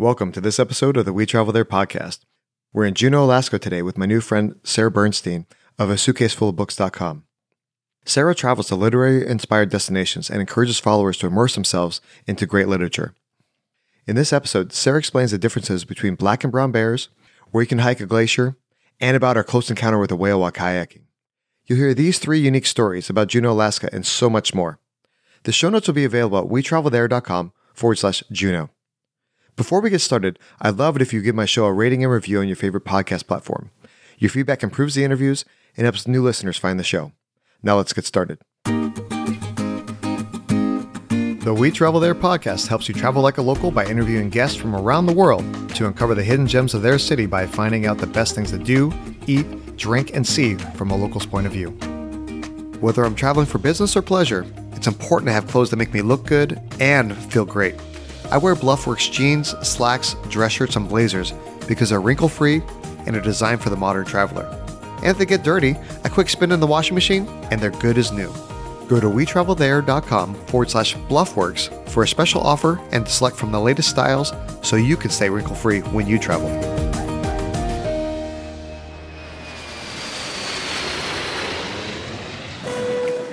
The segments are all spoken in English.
Welcome to this episode of the We Travel There podcast. We're in Juneau, Alaska today with my new friend Sarah Bernstein of a Suitcase Full of suitcasefullofbooks.com. Sarah travels to literary inspired destinations and encourages followers to immerse themselves into great literature. In this episode, Sarah explains the differences between black and brown bears, where you can hike a glacier, and about our close encounter with a whale while kayaking. You'll hear these three unique stories about Juneau, Alaska, and so much more. The show notes will be available at wetravelthere.com forward slash Juneau. Before we get started, I'd love it if you give my show a rating and review on your favorite podcast platform. Your feedback improves the interviews and helps new listeners find the show. Now let's get started. The We Travel There podcast helps you travel like a local by interviewing guests from around the world to uncover the hidden gems of their city by finding out the best things to do, eat, drink, and see from a local's point of view. Whether I'm traveling for business or pleasure, it's important to have clothes that make me look good and feel great. I wear Bluffworks jeans, slacks, dress shirts, and blazers because they're wrinkle free and are designed for the modern traveler. And if they get dirty, a quick spin in the washing machine and they're good as new. Go to wetravelthere.com forward slash bluffworks for a special offer and to select from the latest styles so you can stay wrinkle free when you travel.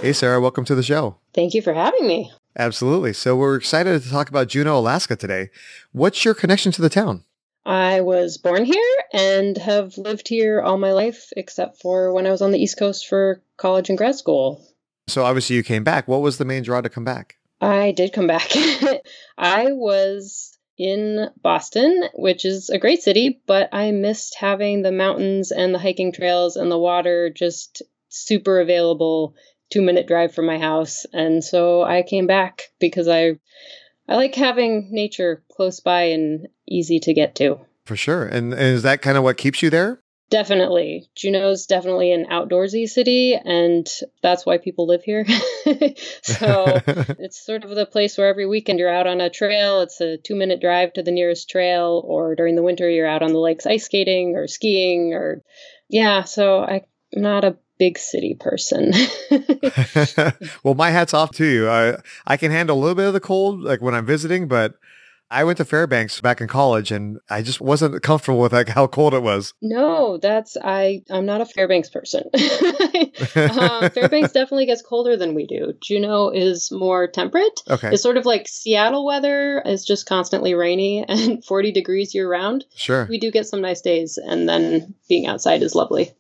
Hey, Sarah, welcome to the show. Thank you for having me. Absolutely. So, we're excited to talk about Juneau, Alaska today. What's your connection to the town? I was born here and have lived here all my life, except for when I was on the East Coast for college and grad school. So, obviously, you came back. What was the main draw to come back? I did come back. I was in Boston, which is a great city, but I missed having the mountains and the hiking trails and the water just super available two minute drive from my house. And so I came back because I I like having nature close by and easy to get to. For sure. And, and is that kind of what keeps you there? Definitely. Juneau's definitely an outdoorsy city, and that's why people live here. so it's sort of the place where every weekend you're out on a trail. It's a two minute drive to the nearest trail, or during the winter, you're out on the lakes ice skating or skiing, or yeah. So I'm not a big city person. well, my hat's off to you. I I can handle a little bit of the cold, like when I'm visiting, but I went to Fairbanks back in college, and I just wasn't comfortable with like how cold it was. No, that's I. I'm not a Fairbanks person. uh, Fairbanks definitely gets colder than we do. Juneau is more temperate. Okay, it's sort of like Seattle weather. is just constantly rainy and 40 degrees year round. Sure, we do get some nice days, and then being outside is lovely.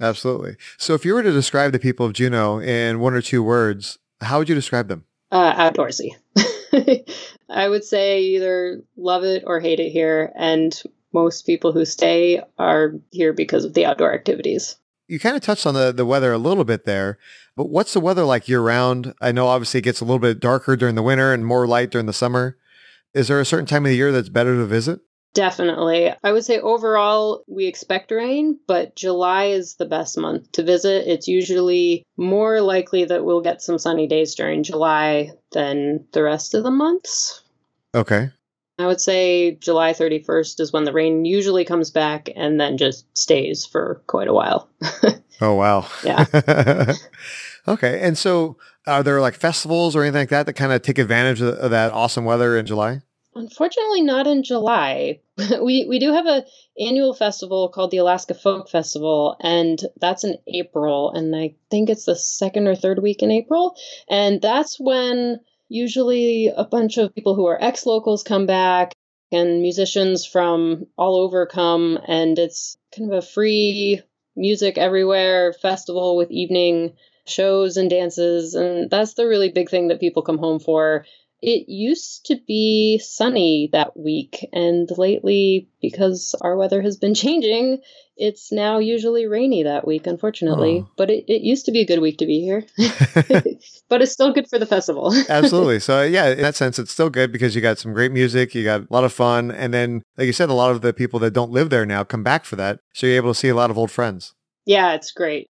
Absolutely. So, if you were to describe the people of Juneau in one or two words, how would you describe them? Uh, outdoorsy. I would say either love it or hate it here. And most people who stay are here because of the outdoor activities. You kind of touched on the, the weather a little bit there, but what's the weather like year round? I know obviously it gets a little bit darker during the winter and more light during the summer. Is there a certain time of the year that's better to visit? Definitely. I would say overall, we expect rain, but July is the best month to visit. It's usually more likely that we'll get some sunny days during July than the rest of the months. Okay. I would say July 31st is when the rain usually comes back and then just stays for quite a while. oh, wow. Yeah. okay. And so are there like festivals or anything like that that kind of take advantage of that awesome weather in July? Unfortunately, not in July. we we do have a annual festival called the Alaska Folk Festival, and that's in April, and I think it's the second or third week in April, and that's when usually a bunch of people who are ex locals come back and musicians from all over come, and it's kind of a free music everywhere festival with evening shows and dances, and that's the really big thing that people come home for. It used to be sunny that week, and lately, because our weather has been changing, it's now usually rainy that week, unfortunately. Oh. But it, it used to be a good week to be here. but it's still good for the festival. Absolutely. So, yeah, in that sense, it's still good because you got some great music, you got a lot of fun. And then, like you said, a lot of the people that don't live there now come back for that. So you're able to see a lot of old friends. Yeah, it's great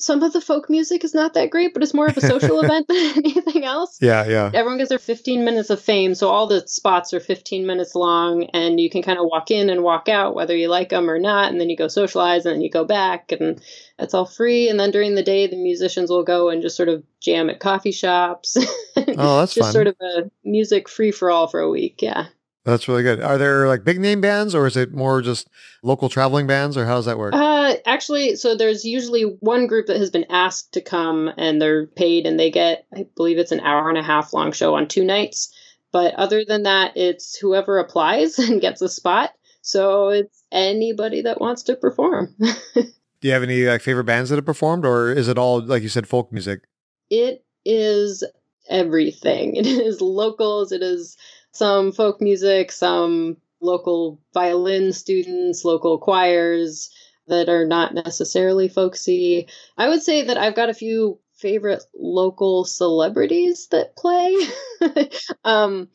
some of the folk music is not that great, but it's more of a social event than anything else. Yeah, yeah. Everyone gets their 15 minutes of fame, so all the spots are 15 minutes long, and you can kind of walk in and walk out whether you like them or not, and then you go socialize, and then you go back, and it's all free. And then during the day, the musicians will go and just sort of jam at coffee shops. oh, that's just fun. sort of a music free for all for a week. Yeah. That's really good. Are there like big name bands or is it more just local traveling bands or how does that work? Uh, actually, so there's usually one group that has been asked to come and they're paid and they get, I believe it's an hour and a half long show on two nights. But other than that, it's whoever applies and gets a spot. So it's anybody that wants to perform. Do you have any like favorite bands that have performed or is it all, like you said, folk music? it is everything. It is locals, it is some folk music, some local violin students, local choirs that are not necessarily folksy. I would say that I've got a few favorite local celebrities that play, um,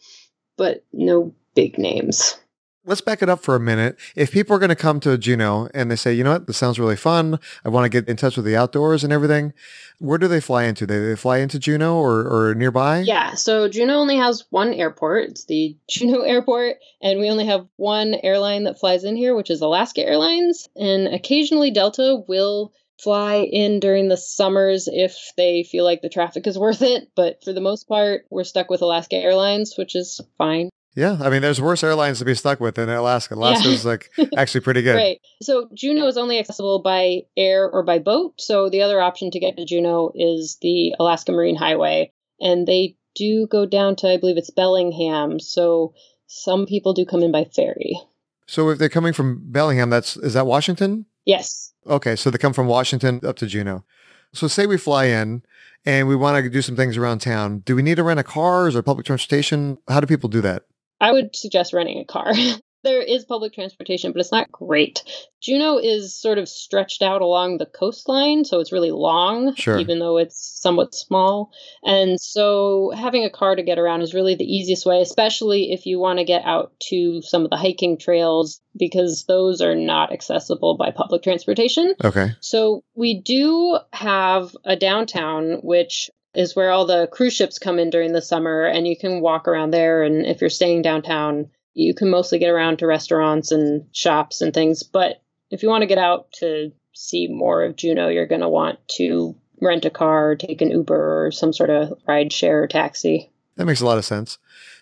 but no big names let's back it up for a minute. If people are going to come to Juneau and they say, you know what, this sounds really fun. I want to get in touch with the outdoors and everything. Where do they fly into? Do they fly into Juneau or, or nearby? Yeah. So Juneau only has one airport. It's the Juneau airport. And we only have one airline that flies in here, which is Alaska Airlines. And occasionally Delta will fly in during the summers if they feel like the traffic is worth it. But for the most part, we're stuck with Alaska Airlines, which is fine. Yeah, I mean, there's worse airlines to be stuck with than Alaska. Alaska's yeah. like actually pretty good. right. So Juneau is only accessible by air or by boat. So the other option to get to Juneau is the Alaska Marine Highway, and they do go down to I believe it's Bellingham. So some people do come in by ferry. So if they're coming from Bellingham, that's is that Washington? Yes. Okay, so they come from Washington up to Juneau. So say we fly in and we want to do some things around town. Do we need to rent a car? Is there public transportation? How do people do that? I would suggest renting a car. there is public transportation, but it's not great. Juneau is sort of stretched out along the coastline, so it's really long, sure. even though it's somewhat small. And so having a car to get around is really the easiest way, especially if you want to get out to some of the hiking trails, because those are not accessible by public transportation. Okay. So we do have a downtown, which is where all the cruise ships come in during the summer and you can walk around there and if you're staying downtown you can mostly get around to restaurants and shops and things but if you want to get out to see more of Juneau you're going to want to rent a car take an Uber or some sort of ride share or taxi. That makes a lot of sense.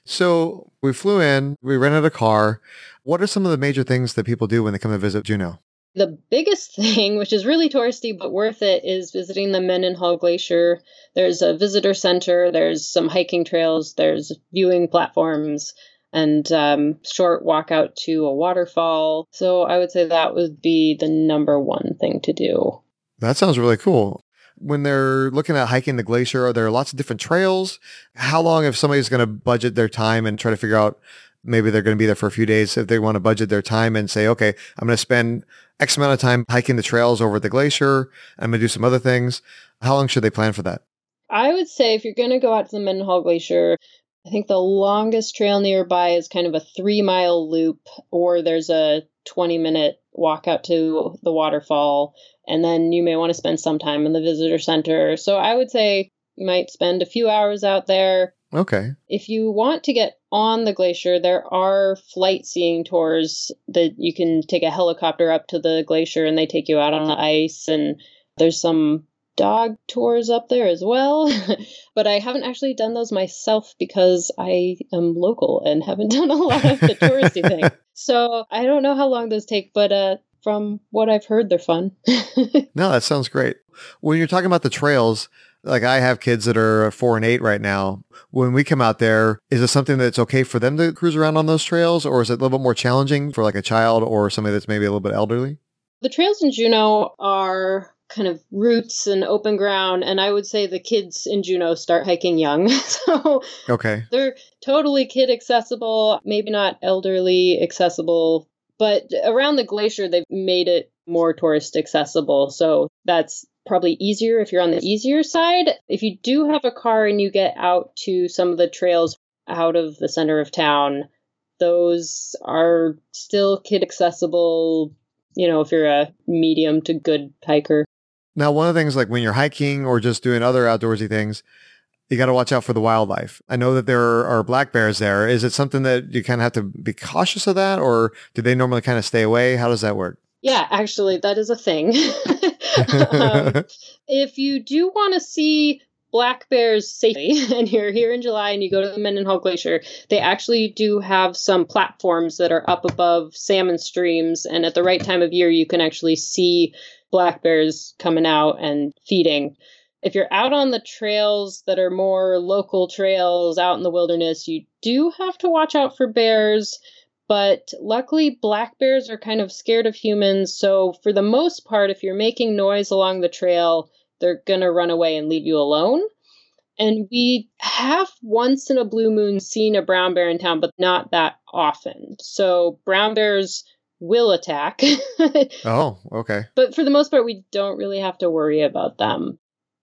So we flew in, we rented a car. What are some of the major things that people do when they come to visit Juneau? The biggest thing, which is really touristy but worth it, is visiting the Mendenhall Glacier. There's a visitor center, there's some hiking trails, there's viewing platforms, and um, short walk out to a waterfall. So I would say that would be the number one thing to do. That sounds really cool. When they're looking at hiking the glacier, are there lots of different trails? How long if somebody's going to budget their time and try to figure out maybe they're going to be there for a few days if they want to budget their time and say, okay, I'm going to spend X amount of time hiking the trails over the glacier. I'm going to do some other things. How long should they plan for that? I would say if you're going to go out to the Mendenhall Glacier, I think the longest trail nearby is kind of a three mile loop, or there's a 20 minute walk out to the waterfall. And then you may want to spend some time in the visitor center. So I would say you might spend a few hours out there. Okay. If you want to get on the glacier, there are flight seeing tours that you can take a helicopter up to the glacier and they take you out on the ice. And there's some dog tours up there as well. but I haven't actually done those myself because I am local and haven't done a lot of the touristy thing. So I don't know how long those take, but uh, from what I've heard, they're fun. no, that sounds great. When you're talking about the trails, like I have kids that are four and eight right now. When we come out there, is it something that's okay for them to cruise around on those trails, or is it a little bit more challenging for like a child or somebody that's maybe a little bit elderly? The trails in Juneau are kind of roots and open ground, and I would say the kids in Juneau start hiking young. so okay, they're totally kid accessible, maybe not elderly accessible, but around the glacier they've made it more tourist accessible. So that's probably easier if you're on the easier side. If you do have a car and you get out to some of the trails out of the center of town, those are still kid accessible, you know, if you're a medium to good hiker. Now, one of the things like when you're hiking or just doing other outdoorsy things, you got to watch out for the wildlife. I know that there are black bears there. Is it something that you kind of have to be cautious of that or do they normally kind of stay away? How does that work? Yeah, actually, that is a thing. um, if you do want to see black bears safely and you're here in July and you go to the Mendenhall Glacier, they actually do have some platforms that are up above salmon streams. And at the right time of year, you can actually see black bears coming out and feeding. If you're out on the trails that are more local trails out in the wilderness, you do have to watch out for bears. But luckily, black bears are kind of scared of humans. So, for the most part, if you're making noise along the trail, they're going to run away and leave you alone. And we have once in a blue moon seen a brown bear in town, but not that often. So brown bears will attack. oh, okay. But for the most part, we don't really have to worry about them.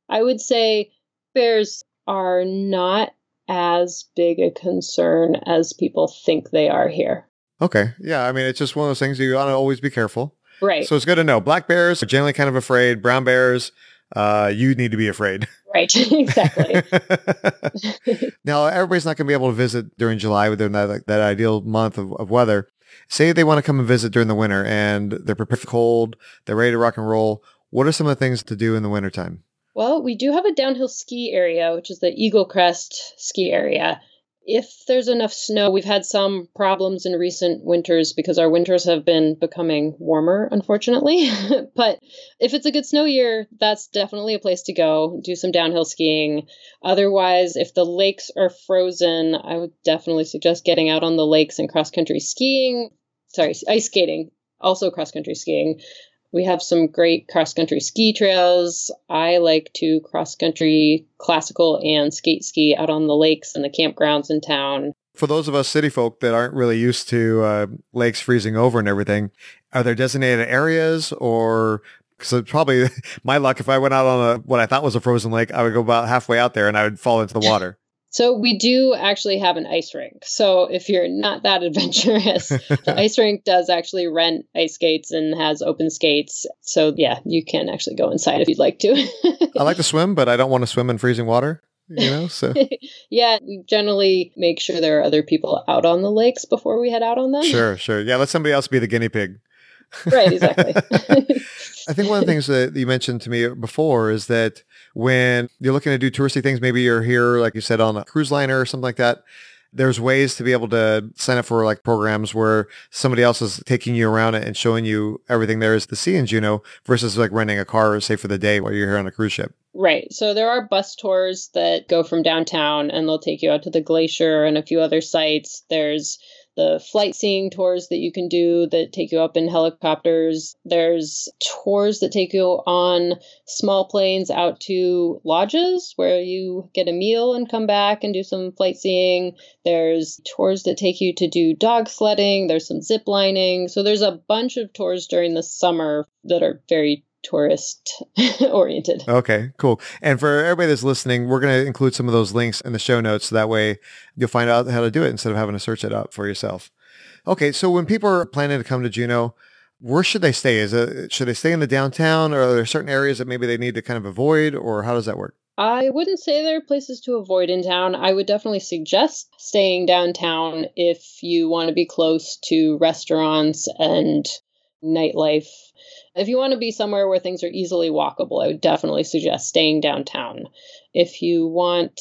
I would say bears are not as big a concern as people think they are here. Okay. Yeah. I mean, it's just one of those things you got to always be careful. Right. So it's good to know. Black bears are generally kind of afraid. Brown bears, uh, you need to be afraid. Right, exactly. now, everybody's not going to be able to visit during July within that, like, that ideal month of, of weather. Say they want to come and visit during the winter and they're prepared for cold, they're ready to rock and roll. What are some of the things to do in the wintertime? Well, we do have a downhill ski area, which is the Eaglecrest ski area if there's enough snow, we've had some problems in recent winters because our winters have been becoming warmer, unfortunately. but if it's a good snow year, that's definitely a place to go, do some downhill skiing. Otherwise, if the lakes are frozen, I would definitely suggest getting out on the lakes and cross country skiing. Sorry, ice skating, also cross country skiing. We have some great cross country ski trails. I like to cross country, classical, and skate ski out on the lakes and the campgrounds in town. For those of us city folk that aren't really used to uh, lakes freezing over and everything, are there designated areas or so probably my luck if I went out on a what I thought was a frozen lake, I would go about halfway out there and I would fall into the water. So we do actually have an ice rink. So if you're not that adventurous, the ice rink does actually rent ice skates and has open skates. So yeah, you can actually go inside if you'd like to. I like to swim, but I don't want to swim in freezing water. You know, so yeah, we generally make sure there are other people out on the lakes before we head out on them. Sure, sure. Yeah, let somebody else be the guinea pig. right, exactly. I think one of the things that you mentioned to me before is that when you're looking to do touristy things, maybe you're here, like you said, on a cruise liner or something like that. There's ways to be able to sign up for like programs where somebody else is taking you around it and showing you everything there is to see in Juneau versus like renting a car, say for the day while you're here on a cruise ship. Right. So there are bus tours that go from downtown and they'll take you out to the glacier and a few other sites. There's the flight seeing tours that you can do that take you up in helicopters. There's tours that take you on small planes out to lodges where you get a meal and come back and do some flight seeing. There's tours that take you to do dog sledding. There's some zip lining. So there's a bunch of tours during the summer that are very tourist oriented. Okay, cool. And for everybody that's listening, we're going to include some of those links in the show notes. So that way you'll find out how to do it instead of having to search it up for yourself. Okay, so when people are planning to come to Juneau, where should they stay? Is it should they stay in the downtown, or are there certain areas that maybe they need to kind of avoid, or how does that work? I wouldn't say there are places to avoid in town. I would definitely suggest staying downtown if you want to be close to restaurants and nightlife if you want to be somewhere where things are easily walkable, I would definitely suggest staying downtown. If you want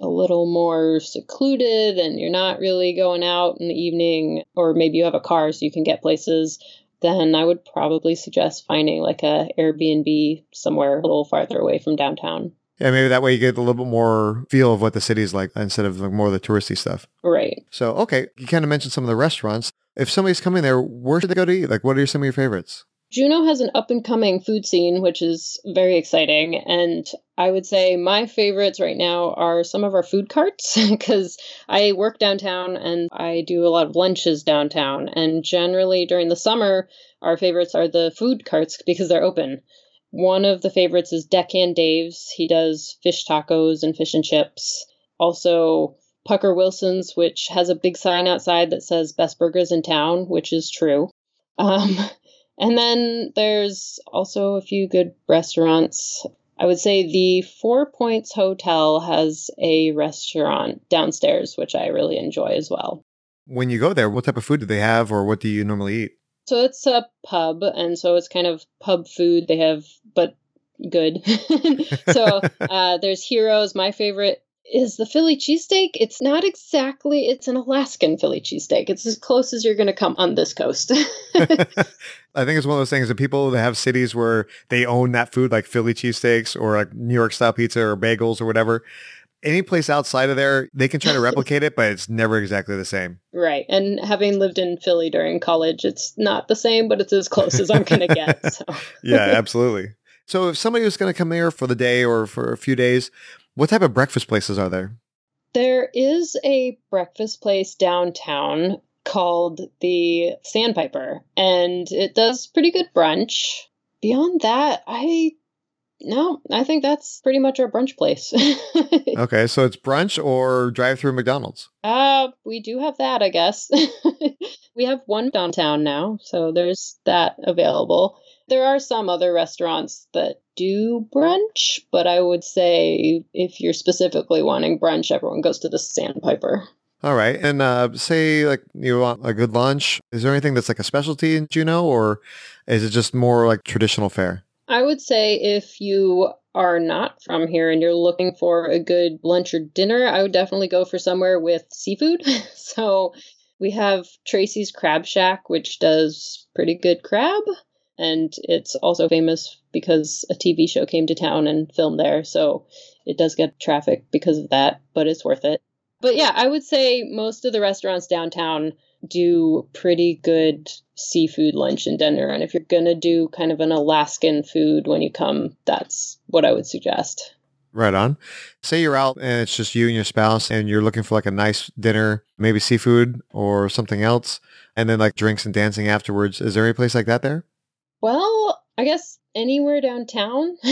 a little more secluded and you're not really going out in the evening, or maybe you have a car so you can get places, then I would probably suggest finding like a Airbnb somewhere a little farther away from downtown. Yeah, maybe that way you get a little bit more feel of what the city is like instead of like more of the touristy stuff. Right. So, okay, you kind of mentioned some of the restaurants. If somebody's coming there, where should they go to eat? Like, what are some of your favorites? Juneau has an up and coming food scene, which is very exciting. And I would say my favorites right now are some of our food carts because I work downtown and I do a lot of lunches downtown. And generally during the summer, our favorites are the food carts because they're open. One of the favorites is Deckhand Dave's. He does fish tacos and fish and chips. Also, Pucker Wilson's, which has a big sign outside that says best burgers in town, which is true. Um, and then there's also a few good restaurants. I would say the Four Points Hotel has a restaurant downstairs, which I really enjoy as well. When you go there, what type of food do they have, or what do you normally eat? So it's a pub, and so it's kind of pub food. They have, but good. so uh, there's Heroes. My favorite is the Philly cheesesteak. It's not exactly, it's an Alaskan Philly cheesesteak. It's as close as you're going to come on this coast. I think it's one of those things that people that have cities where they own that food, like Philly cheesesteaks or like New York style pizza or bagels or whatever. Any place outside of there, they can try to replicate it, but it's never exactly the same. Right. And having lived in Philly during college, it's not the same, but it's as close as I'm going to get. So. yeah, absolutely. So if somebody was going to come here for the day or for a few days, what type of breakfast places are there? There is a breakfast place downtown called the Sandpiper, and it does pretty good brunch. Beyond that, I no, I think that's pretty much our brunch place. okay, so it's brunch or drive-through McDonald's. Uh, we do have that, I guess. we have one downtown now, so there's that available. There are some other restaurants that do brunch, but I would say if you're specifically wanting brunch, everyone goes to the Sandpiper. All right. And uh, say like you want a good lunch. Is there anything that's like a specialty in Juneau or is it just more like traditional fare? I would say if you are not from here and you're looking for a good lunch or dinner, I would definitely go for somewhere with seafood. so we have Tracy's Crab Shack, which does pretty good crab and it's also famous because a TV show came to town and filmed there, so it does get traffic because of that, but it's worth it. But yeah, I would say most of the restaurants downtown do pretty good seafood lunch and dinner. And if you're going to do kind of an Alaskan food when you come, that's what I would suggest. Right on. Say you're out and it's just you and your spouse and you're looking for like a nice dinner, maybe seafood or something else, and then like drinks and dancing afterwards. Is there any place like that there? Well, I guess anywhere downtown.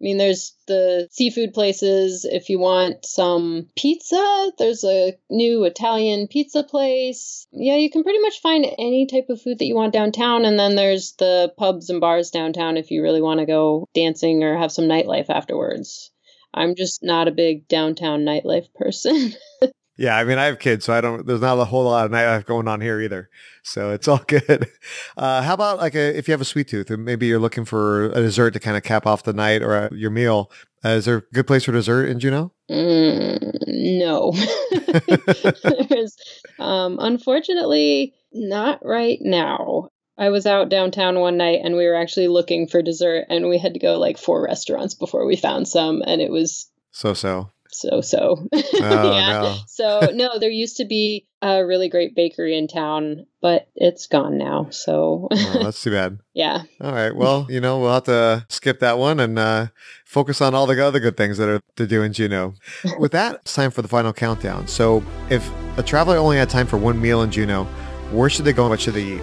I mean, there's the seafood places. If you want some pizza, there's a new Italian pizza place. Yeah, you can pretty much find any type of food that you want downtown. And then there's the pubs and bars downtown if you really want to go dancing or have some nightlife afterwards. I'm just not a big downtown nightlife person. Yeah, I mean, I have kids, so I don't. There's not a whole lot of nightlife going on here either, so it's all good. Uh, how about like a, if you have a sweet tooth, and maybe you're looking for a dessert to kind of cap off the night or a, your meal? Uh, is there a good place for dessert in Juneau? Mm, no, there's um, unfortunately not right now. I was out downtown one night and we were actually looking for dessert, and we had to go like four restaurants before we found some, and it was so so so so. Oh, yeah. No. so no, there used to be a really great bakery in town, but it's gone now. So oh, that's too bad. yeah. All right. Well, you know, we'll have to skip that one and uh, focus on all the other good things that are to do in Juneau. With that, it's time for the final countdown. So if a traveler only had time for one meal in Juneau, where should they go and what should they eat?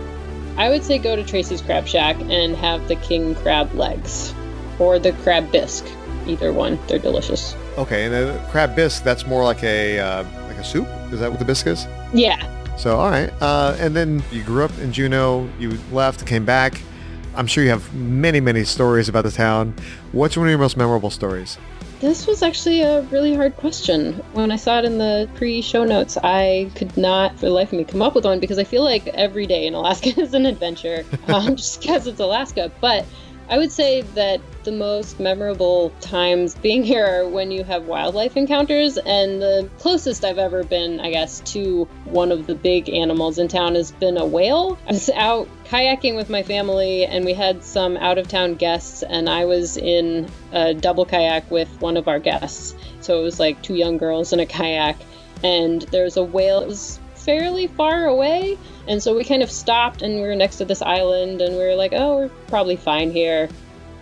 I would say go to Tracy's Crab Shack and have the king crab legs or the crab bisque. Either one, they're delicious. Okay, and the crab bisque, that's more like a uh, like a soup. Is that what the bisque is? Yeah. So all right, uh, and then you grew up in Juneau. You left, came back. I'm sure you have many, many stories about the town. What's one of your most memorable stories? This was actually a really hard question. When I saw it in the pre show notes, I could not for the life of me come up with one because I feel like every day in Alaska is an adventure, um, just because it's Alaska. But I would say that the most memorable times being here are when you have wildlife encounters, and the closest I've ever been, I guess, to one of the big animals in town has been a whale. I was out kayaking with my family, and we had some out of town guests, and I was in a double kayak with one of our guests. So it was like two young girls in a kayak, and there was a whale. It was fairly far away. And so we kind of stopped and we were next to this island and we were like, oh, we're probably fine here.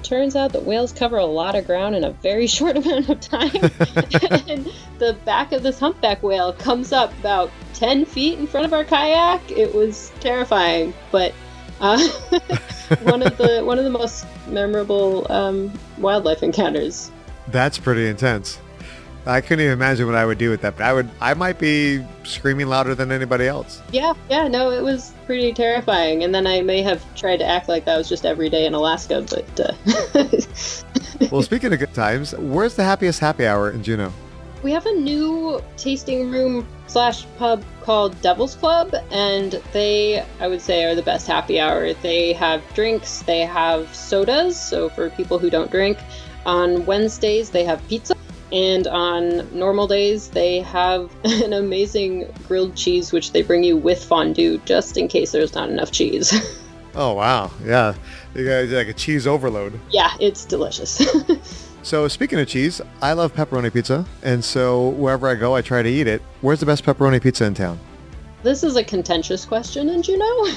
Turns out that whales cover a lot of ground in a very short amount of time. and the back of this humpback whale comes up about 10 feet in front of our kayak. It was terrifying, but uh, one of the one of the most memorable um, wildlife encounters. That's pretty intense. I couldn't even imagine what I would do with that. But I would, I might be screaming louder than anybody else. Yeah, yeah, no, it was pretty terrifying. And then I may have tried to act like that was just every day in Alaska, but. Uh... well, speaking of good times, where's the happiest happy hour in Juneau? We have a new tasting room slash pub called Devil's Club, and they, I would say, are the best happy hour. They have drinks, they have sodas, so for people who don't drink. On Wednesdays, they have pizza, and on normal days, they have an amazing grilled cheese, which they bring you with fondue, just in case there's not enough cheese. Oh wow, yeah, you got like a cheese overload. yeah, it's delicious. So speaking of cheese, I love pepperoni pizza, and so wherever I go, I try to eat it. Where's the best pepperoni pizza in town? This is a contentious question, and you know,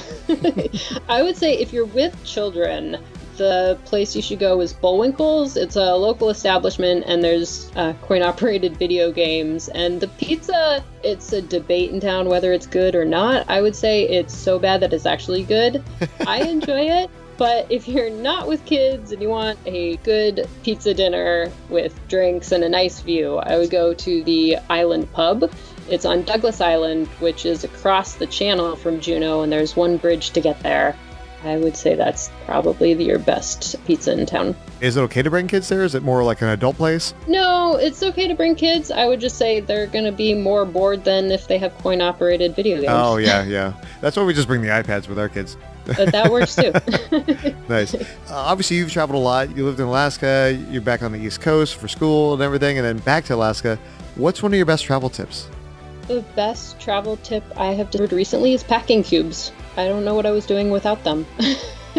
I would say if you're with children, the place you should go is Bullwinkle's. It's a local establishment, and there's uh, coin-operated video games. And the pizza, it's a debate in town whether it's good or not. I would say it's so bad that it's actually good. I enjoy it. But if you're not with kids and you want a good pizza dinner with drinks and a nice view, I would go to the Island Pub. It's on Douglas Island, which is across the channel from Juneau, and there's one bridge to get there. I would say that's probably your best pizza in town. Is it okay to bring kids there? Is it more like an adult place? No, it's okay to bring kids. I would just say they're going to be more bored than if they have coin operated video games. Oh yeah, yeah. That's why we just bring the iPads with our kids. But that works too. Nice. Uh, obviously, you've traveled a lot. You lived in Alaska. You're back on the East Coast for school and everything, and then back to Alaska. What's one of your best travel tips? the best travel tip I have discovered recently is packing cubes. I don't know what I was doing without them.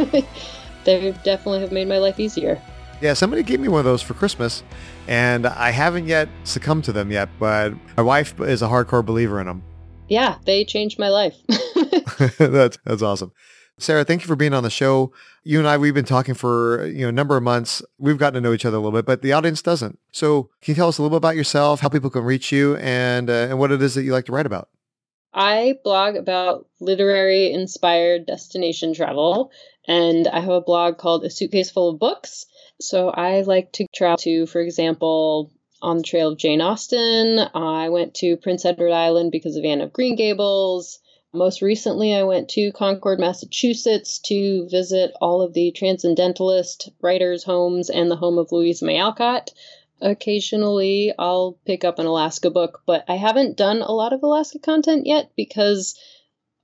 they definitely have made my life easier. Yeah, somebody gave me one of those for Christmas, and I haven't yet succumbed to them yet. But my wife is a hardcore believer in them. Yeah, they changed my life. that's that's awesome. Sarah, thank you for being on the show. You and I, we've been talking for you know a number of months. We've gotten to know each other a little bit, but the audience doesn't. So, can you tell us a little bit about yourself, how people can reach you, and uh, and what it is that you like to write about? I blog about literary inspired destination travel, and I have a blog called A Suitcase Full of Books. So I like to travel to, for example, on the trail of Jane Austen. I went to Prince Edward Island because of Anne of Green Gables. Most recently, I went to Concord, Massachusetts to visit all of the transcendentalist writers' homes and the home of Louisa May Alcott. Occasionally, I'll pick up an Alaska book, but I haven't done a lot of Alaska content yet because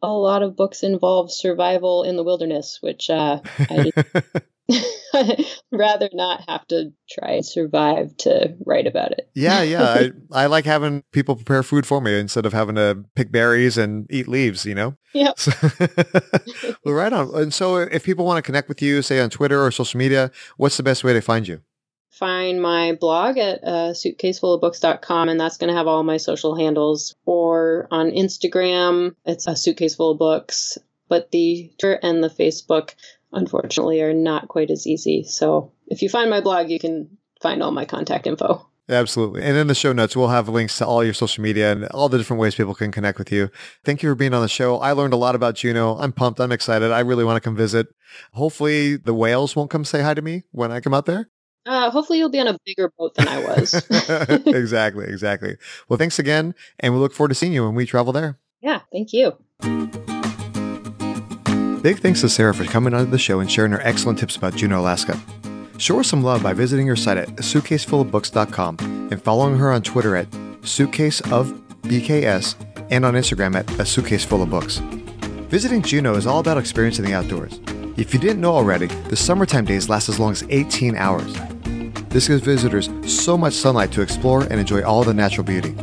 a lot of books involve survival in the wilderness, which uh, I rather not have to try and survive to write about it. yeah, yeah. I, I like having people prepare food for me instead of having to pick berries and eat leaves. You know. Yep. So, well, right on. And so, if people want to connect with you, say on Twitter or social media, what's the best way to find you? Find my blog at uh, suitcasefullofbooks.com, and that's going to have all my social handles. Or on Instagram, it's a suitcase full of books. But the Twitter and the Facebook, unfortunately, are not quite as easy. So if you find my blog, you can find all my contact info. Absolutely. And in the show notes, we'll have links to all your social media and all the different ways people can connect with you. Thank you for being on the show. I learned a lot about Juneau. I'm pumped. I'm excited. I really want to come visit. Hopefully, the whales won't come say hi to me when I come out there. Uh, hopefully, you'll be on a bigger boat than I was. exactly. Exactly. Well, thanks again. And we look forward to seeing you when we travel there. yeah, thank you. Big thanks to Sarah for coming onto the show and sharing her excellent tips about Juneau, Alaska. Show her some love by visiting her site at suitcasefullofbooks.com and following her on Twitter at suitcaseofbks and on Instagram at a suitcase full of books. Visiting Juneau is all about experiencing the outdoors. If you didn't know already, the summertime days last as long as 18 hours. This gives visitors so much sunlight to explore and enjoy all the natural beauty.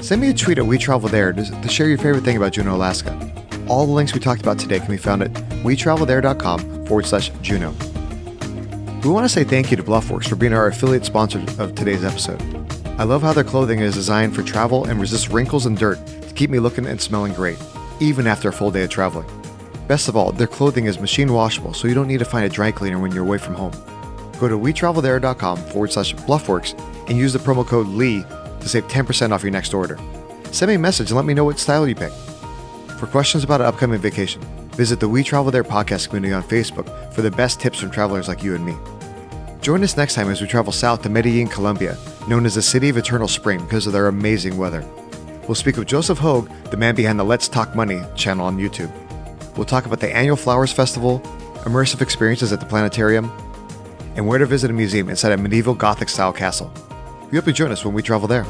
Send me a tweet at We Travel There to, share your favorite thing about Juneau, Alaska. All the links we talked about today can be found at wetravelthere.com forward slash Juneau. We want to say thank you to Bluffworks for being our affiliate sponsor of today's episode. I love how their clothing is designed for travel and resists wrinkles and dirt to keep me looking and smelling great, even after a full day of traveling. Best of all, their clothing is machine washable, so you don't need to find a dry cleaner when you're away from home. Go to wetravelthere.com forward slash bluffworks and use the promo code LEE to save 10% off your next order. Send me a message and let me know what style you pick. For questions about an upcoming vacation, visit the We Travel There podcast community on Facebook for the best tips from travelers like you and me. Join us next time as we travel south to Medellin, Colombia, known as the City of Eternal Spring because of their amazing weather. We'll speak with Joseph Hogue, the man behind the Let's Talk Money channel on YouTube. We'll talk about the annual Flowers Festival, immersive experiences at the planetarium, and where to visit a museum inside a medieval Gothic style castle. We hope you join us when we travel there.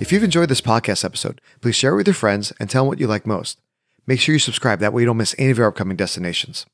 If you've enjoyed this podcast episode, please share it with your friends and tell them what you like most. Make sure you subscribe, that way you don't miss any of our upcoming destinations.